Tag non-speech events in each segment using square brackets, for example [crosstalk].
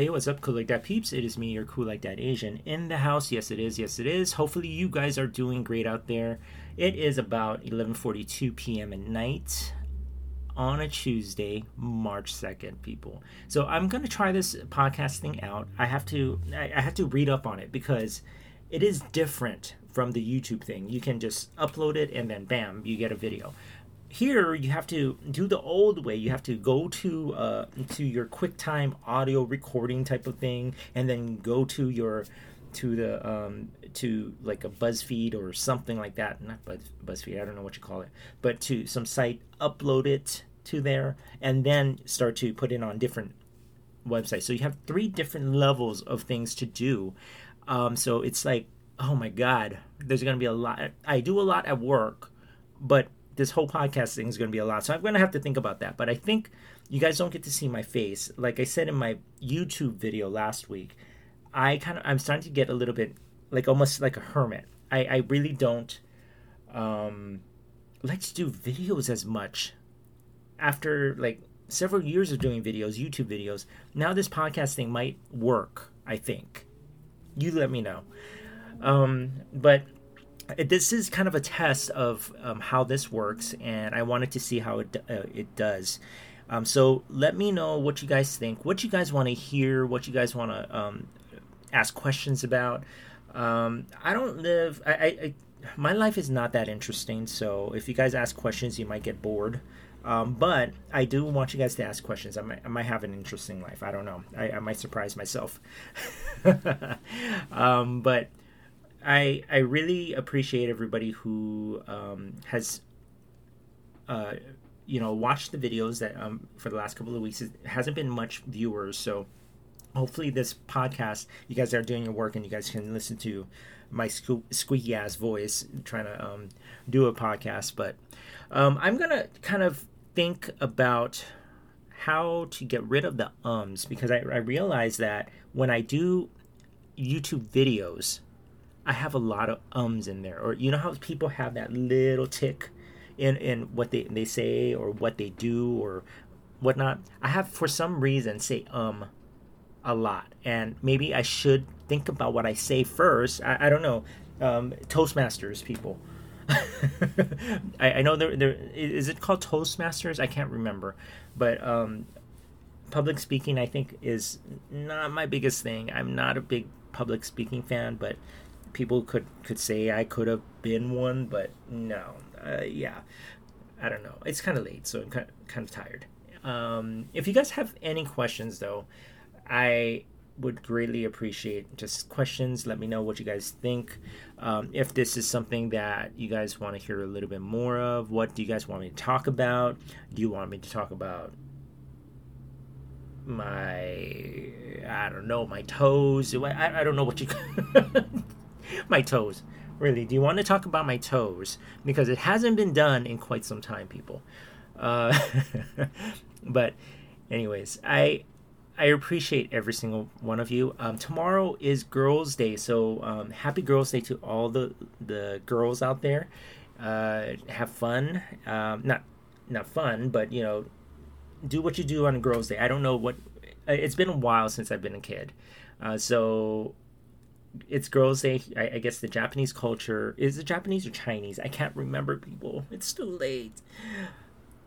Hey, what's up, cool like that peeps? It is me, your cool like that Asian, in the house. Yes, it is. Yes, it is. Hopefully, you guys are doing great out there. It is about 11:42 p.m. at night on a Tuesday, March 2nd, people. So I'm gonna try this podcast thing out. I have to I, I have to read up on it because it is different from the YouTube thing. You can just upload it and then bam, you get a video here you have to do the old way. You have to go to uh, to your quicktime audio recording type of thing and then go to your to the um, to like a buzzfeed or something like that. Not Buzz, buzzfeed i don't know what you call it but to some site upload it to there and then start to put it on different websites. So you have three different levels of things to do. Um, so it's like oh my god there's gonna be a lot i do a lot at work but this whole podcast thing is going to be a lot. So I'm going to have to think about that. But I think you guys don't get to see my face. Like I said in my YouTube video last week, I kind of I'm starting to get a little bit like almost like a hermit. I I really don't um like to do videos as much after like several years of doing videos, YouTube videos. Now this podcast thing might work, I think. You let me know. Um but this is kind of a test of um, how this works, and I wanted to see how it uh, it does. Um, so let me know what you guys think, what you guys want to hear, what you guys want to um, ask questions about. Um, I don't live. I, I, I, my life is not that interesting, so if you guys ask questions, you might get bored. Um, but I do want you guys to ask questions. I might, I might have an interesting life. I don't know. I, I might surprise myself. [laughs] um, but I I really appreciate everybody who um, has uh, you know watched the videos that um, for the last couple of weeks. It hasn't been much viewers, so hopefully this podcast you guys are doing your work and you guys can listen to my squeaky ass voice trying to um, do a podcast. But um, I'm gonna kind of think about how to get rid of the ums because I, I realize that when I do YouTube videos I have a lot of ums in there. Or you know how people have that little tick in in what they they say or what they do or whatnot. I have for some reason say um a lot, and maybe I should think about what I say first. I, I don't know. Um, Toastmasters people. [laughs] I, I know there there is it called Toastmasters. I can't remember, but um, public speaking I think is not my biggest thing. I'm not a big public speaking fan, but people could could say I could have been one, but no. Uh, yeah, I don't know. It's kind of late, so I'm kind of, kind of tired. Um, if you guys have any questions, though, I would greatly appreciate just questions. Let me know what you guys think. Um, if this is something that you guys want to hear a little bit more of, what do you guys want me to talk about? Do you want me to talk about my I don't know my toes? I, I don't know what you [laughs] [laughs] [laughs] my toes. Really, do you want to talk about my toes? Because it hasn't been done in quite some time, people. Uh, [laughs] but, anyways, I I appreciate every single one of you. Um, tomorrow is Girls' Day, so um, happy Girls' Day to all the the girls out there. Uh, have fun. Um, not not fun, but you know, do what you do on Girls' Day. I don't know what. It's been a while since I've been a kid, uh, so it's Girls' Day. I, I, guess the Japanese culture is it Japanese or Chinese? I can't remember. People, it's too late.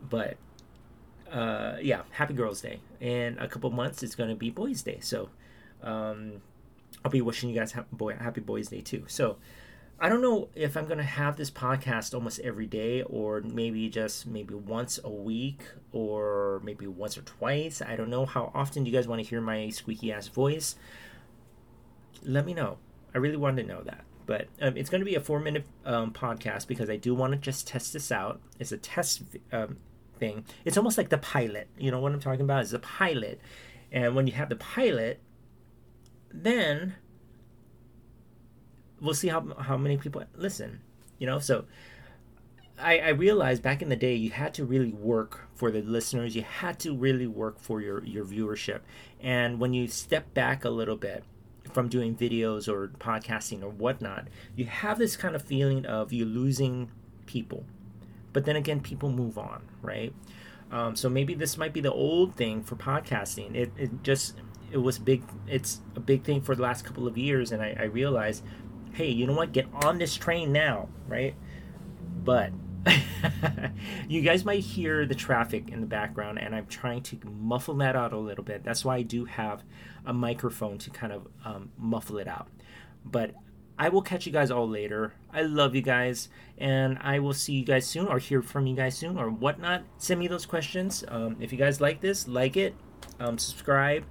But uh, yeah, Happy Girls' Day. In a couple months, it's gonna be Boys' Day. So um, I'll be wishing you guys ha- boy, Happy Boys' Day too. So I don't know if I'm gonna have this podcast almost every day, or maybe just maybe once a week, or maybe once or twice. I don't know how often you guys want to hear my squeaky ass voice let me know. I really want to know that. But um, it's going to be a four minute um, podcast because I do want to just test this out. It's a test um, thing. It's almost like the pilot. You know what I'm talking about? It's a pilot. And when you have the pilot, then we'll see how, how many people listen. You know, so I, I realized back in the day you had to really work for the listeners. You had to really work for your, your viewership. And when you step back a little bit, from doing videos or podcasting or whatnot, you have this kind of feeling of you losing people. But then again, people move on, right? Um, so maybe this might be the old thing for podcasting. It, it just it was big. It's a big thing for the last couple of years, and I, I realized, hey, you know what? Get on this train now, right? But [laughs] you guys might hear the traffic in the background, and I'm trying to muffle that out a little bit. That's why I do have a microphone to kind of um, muffle it out. But I will catch you guys all later. I love you guys, and I will see you guys soon, or hear from you guys soon, or whatnot. Send me those questions. Um, if you guys like this, like it, um, subscribe,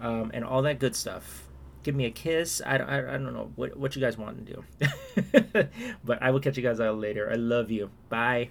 um, and all that good stuff. Give me a kiss. I, I, I don't know what, what you guys want to do. [laughs] but I will catch you guys all later. I love you. Bye.